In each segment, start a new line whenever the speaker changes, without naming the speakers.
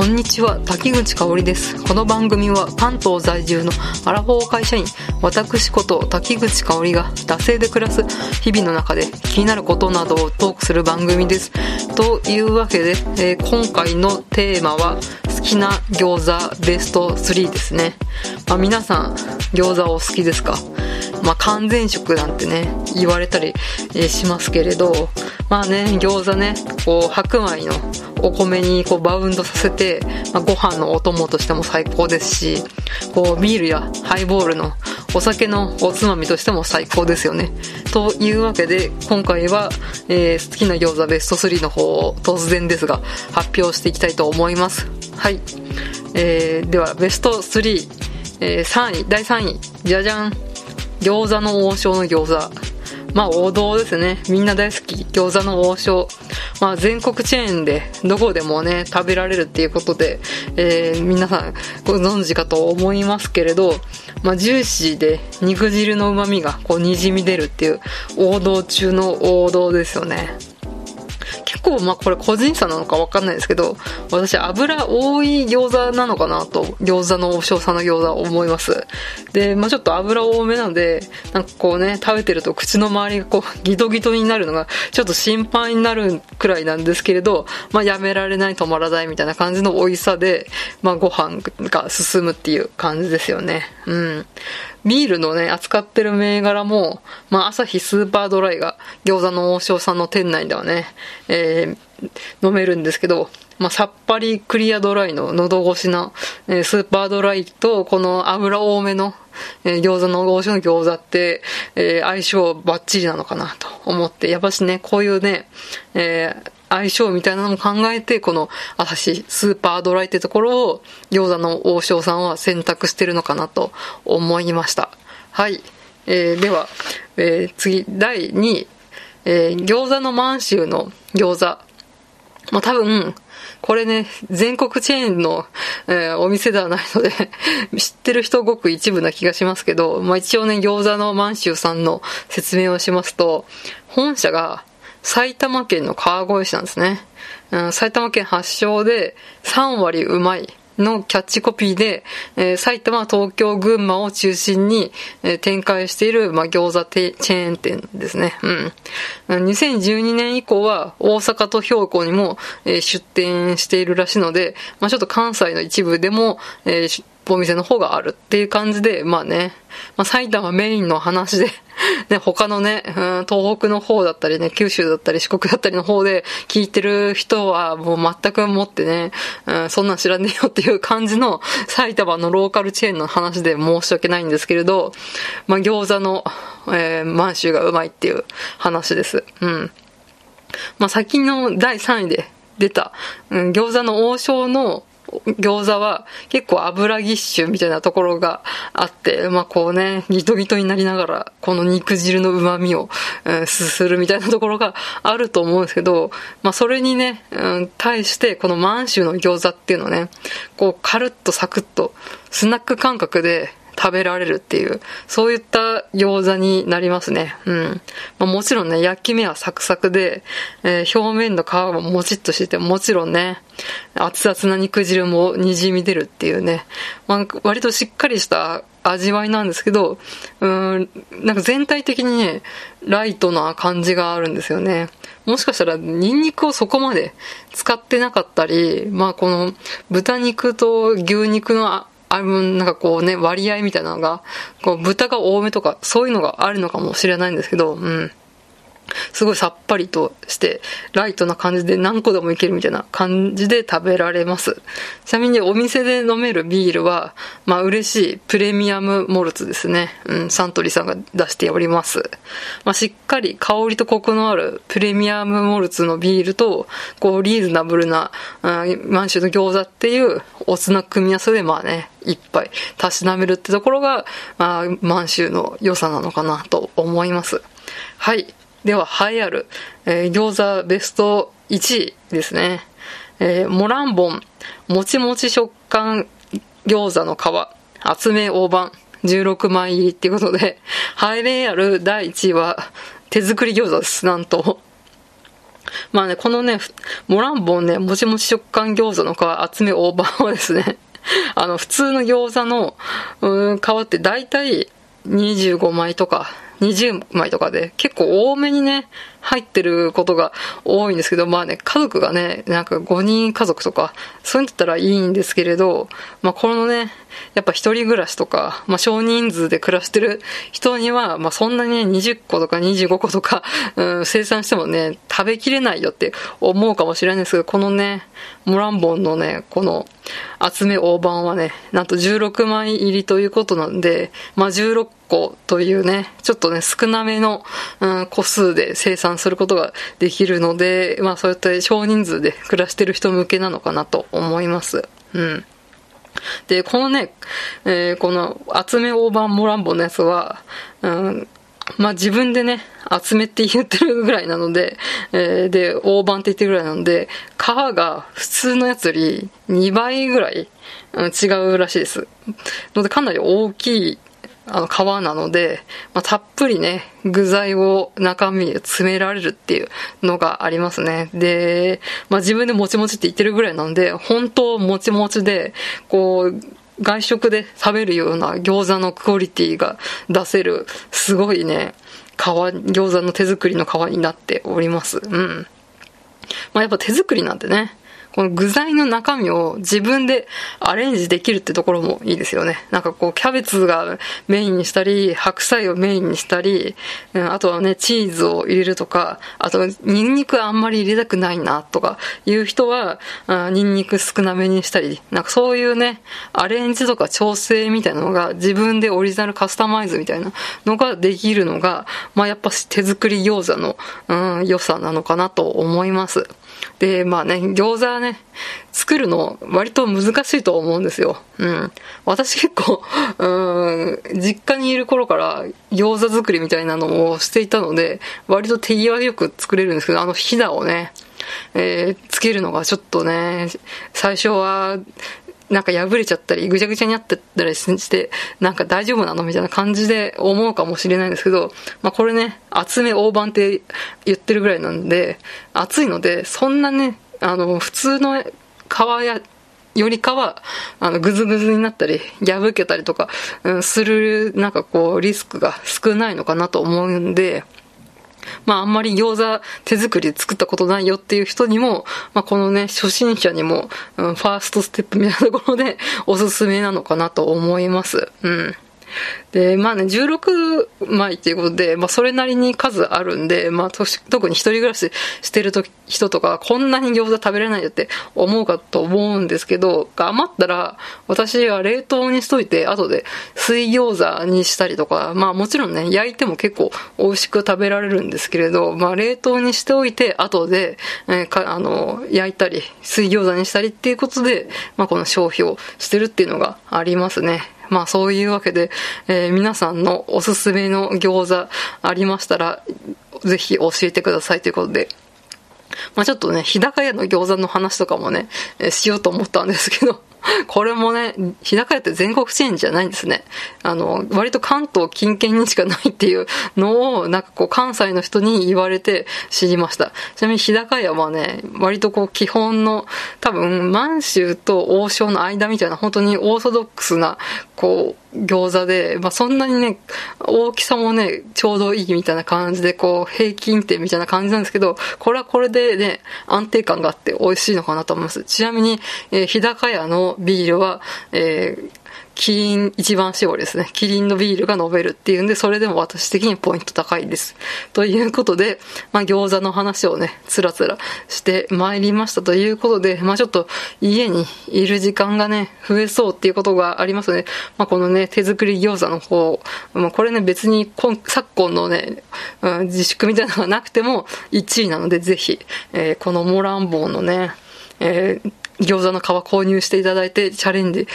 こんにちは、滝口香織です。この番組は関東在住のアラフォー会社員、私こと滝口香織が惰性で暮らす日々の中で気になることなどをトークする番組です。というわけで、えー今回のテーマは好きな餃子ベスト3ですね。まあ、皆さん餃子お好きですか？まあ、完全食なんてね、言われたり、えしますけれど、まあね、餃子ね、こう、白米のお米にこうバウンドさせて、まあ、ご飯のお供としても最高ですし、こう、ビールやハイボールのお酒のおつまみとしても最高ですよね。というわけで、今回は、えー好きな餃子ベスト3の方を突然ですが、発表していきたいと思います。はい。えーでは、ベスト3、えー3位、第3位、じゃじゃん。餃子の王将の餃子。まあ王道ですね。みんな大好き。餃子の王将。まあ全国チェーンでどこでもね、食べられるっていうことで、えー皆さんご存知かと思いますけれど、まあジューシーで肉汁の旨味がこう滲み出るっていう王道中の王道ですよね。結構まあこれ個人差なのかわかんないですけど、私油多い餃子なのかなと、餃子の王将さんの餃子思います。で、まあちょっと油多めなので、なんかこうね、食べてると口の周りがこう ギトギトになるのがちょっと心配になるくらいなんですけれど、まあやめられない止まらないみたいな感じの美味しさで、まあご飯が進むっていう感じですよね。うん。ビールのね、扱ってる銘柄も、まあ、朝日スーパードライが餃子の王将さんの店内ではね、えー飲めるんですけど、まあ、さっぱりクリアドライの喉越しな、えースーパードライと、この油多めの、えー餃子の王将の餃子って、えー相性バッチリなのかなと思って、やっぱしね、こういうね、えー相性みたいなのも考えて、この朝日スーパードライってところを餃子の王将さんは選択してるのかなと思いました。はい。えーでは、えー次、第2位。えー餃子の満州の餃子。まあ、多分、これね、全国チェーンの、えーお店ではないので、知ってる人ごく一部な気がしますけど、まあ、一応ね、餃子の満州さんの説明をしますと、本社が埼玉県の川越市なんですね。うん、埼玉県発祥で3割うまい。のキャッチコピーで、えー埼玉、東京、群馬を中心に、えー展開している、まあ、餃子てチェーン店ですね。うん。2012年以降は大阪と兵庫にも、えー出店しているらしいので、まあ、ちょっと関西の一部でも、えーお店の方があるっていう感じで、まあね、まあ、埼玉メインの話で、ね、他のね、うん東北の方だったりね、九州だったり四国だったりの方で聞いてる人はもう全くもってね、うんそんなん知らねえよっていう感じの埼玉のローカルチェーンの話で申し訳ないんですけれど、まあ餃子の、えー満州がうまいっていう話です。うん。まあ、先の第3位で出た、うん、餃子の王将の餃子は結構油ぎっしゅみたいなところがあって、まあこうね、ギトギトになりながら、この肉汁の旨味を、うんすするみたいなところがあると思うんですけど、まあそれにね、うん、対してこの満州の餃子っていうのね、こうカルッとサクッと、スナック感覚で食べられるっていう、そういった餃子になりますね。うん。まあ、もちろんね、焼き目はサクサクで、えー表面の皮ももちっとしてて、もちろんね、熱々な肉汁も滲み出るっていうね、まあ、割としっかりした味わいなんですけど、うん、なんか全体的にね、ライトな感じがあるんですよね。もしかしたら、ニンニクをそこまで使ってなかったり、まあこの豚肉と牛肉のあの、なんかこうね、割合みたいなのが、こう、豚が多めとか、そういうのがあるのかもしれないんですけど、うん。すごいさっぱりとして、ライトな感じで何個でもいけるみたいな感じで食べられます。ちなみにお店で飲めるビールは、まあ嬉しいプレミアムモルツですね。うん、サントリーさんが出しております。まあしっかり香りとコクのあるプレミアムモルツのビールと、こうリーズナブルな、うん、満州の餃子っていうおつな組み合わせでまあね、一杯たしなめるってところが、まあ満州の良さなのかなと思います。はい。では、栄えある、えー餃子ベスト1位ですね。えーモランボン、もちもち食感餃子の皮、厚め大判、16枚入りっていうことで、栄えある第1位は、手作り餃子です、なんと。まあね、このね、モランボンね、もちもち食感餃子の皮集め大判はですね、あの、普通の餃子の、うん、皮って大体25枚とか20枚とかで結構多めにね、入ってることが多いんですけど、まあね、家族がね、なんか5人家族とか、そういうんだったらいいんですけれど、まあこのね、やっぱ一人暮らしとか、まあ少人数で暮らしてる人には、まあそんなにね、20個とか25個とか、うん、生産してもね、食べきれないよって思うかもしれないんですけど、このね、モランボンのね、この集め大判はね、なんと16枚入りということなんで、まあ16個というね、ちょっとね、少なめの、うん、個数で生産することができるので、まあそういった少人数で暮らしてる人向けなのかなと思います。うん。で、このね、えー、この集め大判モランボンのやつは、うん、まあ自分でね、集めって言ってるぐらいなので、えー、で、大判って言ってるぐらいなので、皮が普通のやつより2倍ぐらい、うん、違うらしいです。のでかなり大きいあの皮なので、まあ、たっぷりね、具材を中身に詰められるっていうのがありますね。で、まあ、自分でもちもちって言ってるぐらいなので、本当もちもちで、こう、外食で食べるような餃子のクオリティが出せる、すごいね、皮、餃子の手作りの皮になっております。うん。まあ、やっぱ手作りなんでね、この具材の中身を自分でアレンジできるってところもいいですよね。なんかこう、キャベツがメインにしたり、白菜をメインにしたり、あとはね、チーズを入れるとか、あと、ニンニクあんまり入れたくないな、とかいう人は、ニンニク少なめにしたり、なんかそういうね、アレンジとか調整みたいなのが自分でオリジナルカスタマイズみたいなのができるのが、まあやっぱ手作り餃子の、うん、良さなのかなと思います。で、まあね、餃子はね、作るの割と難しいと思うんですよ。うん。私結構、うん、実家にいる頃から餃子作りみたいなのをしていたので、割と手際よく作れるんですけど、あのひだをね、えー、つけるのがちょっとね、最初はなんか破れちゃったり、ぐちゃぐちゃになってたりして、なんか大丈夫なのみたいな感じで思うかもしれないんですけど、まあこれね、厚め大判って言ってるぐらいなんで、厚いので、そんなね、あの、普通の皮や、よりかは、あの、ぐずぐずになったり、破けたりとか、うん、する、なんかこう、リスクが少ないのかなと思うんで、まああんまり餃子手作りで作ったことないよっていう人にも、まあこのね、初心者にも、うん、ファーストステップみたいなところでおすすめなのかなと思います。うん。で、まあね、16枚っていうことで、まあそれなりに数あるんで、まあ特に一人暮らししてる人とか、こんなに餃子食べれないよって思うかと思うんですけど、余ったら、私は冷凍にしといて、後で水餃子にしたりとか、まあもちろんね、焼いても結構美味しく食べられるんですけれど、まあ冷凍にしておいて、後で、えー、か、あの、焼いたり、水餃子にしたりっていうことで、まあこの消費をしてるっていうのがありますね。まあそういうわけで、えー、皆さんのおすすめの餃子ありましたら、ぜひ教えてくださいということで。まあちょっとね、日高屋の餃子の話とかもね、えー、しようと思ったんですけど、これもね、日高屋って全国チェーンじゃないんですね。あの、割と関東近県にしかないっていうのを、なんかこう関西の人に言われて知りました。ちなみに日高屋はね、割とこう基本の、多分満州と王将の間みたいな本当にオーソドックスな、こう、餃子で、まあ、そんなにね、大きさもね、ちょうどいいみたいな感じで、こう、平均点みたいな感じなんですけど、これはこれでね、安定感があって美味しいのかなと思います。ちなみに、えー、日高屋のビールは、えー、キリン一番搾りですね。キリンのビールが飲めるっていうんで、それでも私的にポイント高いです。ということで、まあ餃子の話をね、つらつらして参りましたということで、まあちょっと家にいる時間がね、増えそうっていうことがありますので、まあこのね、手作り餃子の方、まあこれね別に昨今のね、うん、自粛みたいなのがなくても1位なので、ぜひ、えー、このモランボンのね、えー餃子の皮購入していただいてチャレンジ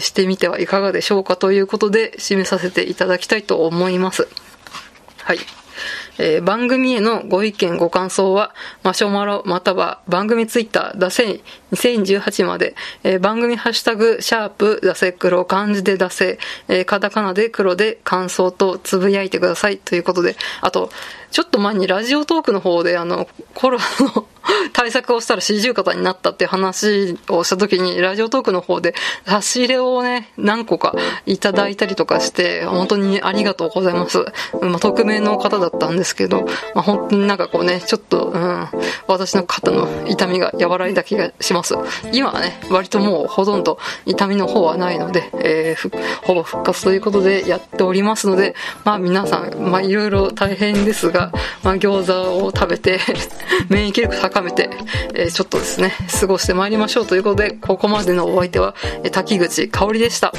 してみてはいかがでしょうかということで締めさせていただきたいと思います。はい。えー、番組へのご意見、ご感想は、マシュマロまたは番組ツイッター、だせ2018まで、えー、番組ハッシュタグ、シャープ、だせ黒、漢字でだせ、えー、カタカナで黒で感想とつぶやいてくださいということで、あと、ちょっと前にラジオトークの方であの、コロナの 対策をしたら四十肩になったって話をした時に、ラジオトークの方で差し入れをね、何個かいただいたりとかして、本当にありがとうございます。まあ、匿名の方だったんですですけど、まあ、本当になんかこうね、ちょっと、うん、私の肩の痛みが和らいだ気がします。今はね、割ともうほとんど痛みの方はないので、えー、ほぼ復活ということでやっておりますので、まあ皆さん、まあいろいろ大変ですが、まあ餃子を食べて 免疫力高めて、えー、ちょっとですね、過ごしてまいりましょうということで、ここまでのお相手は、滝口香織でした。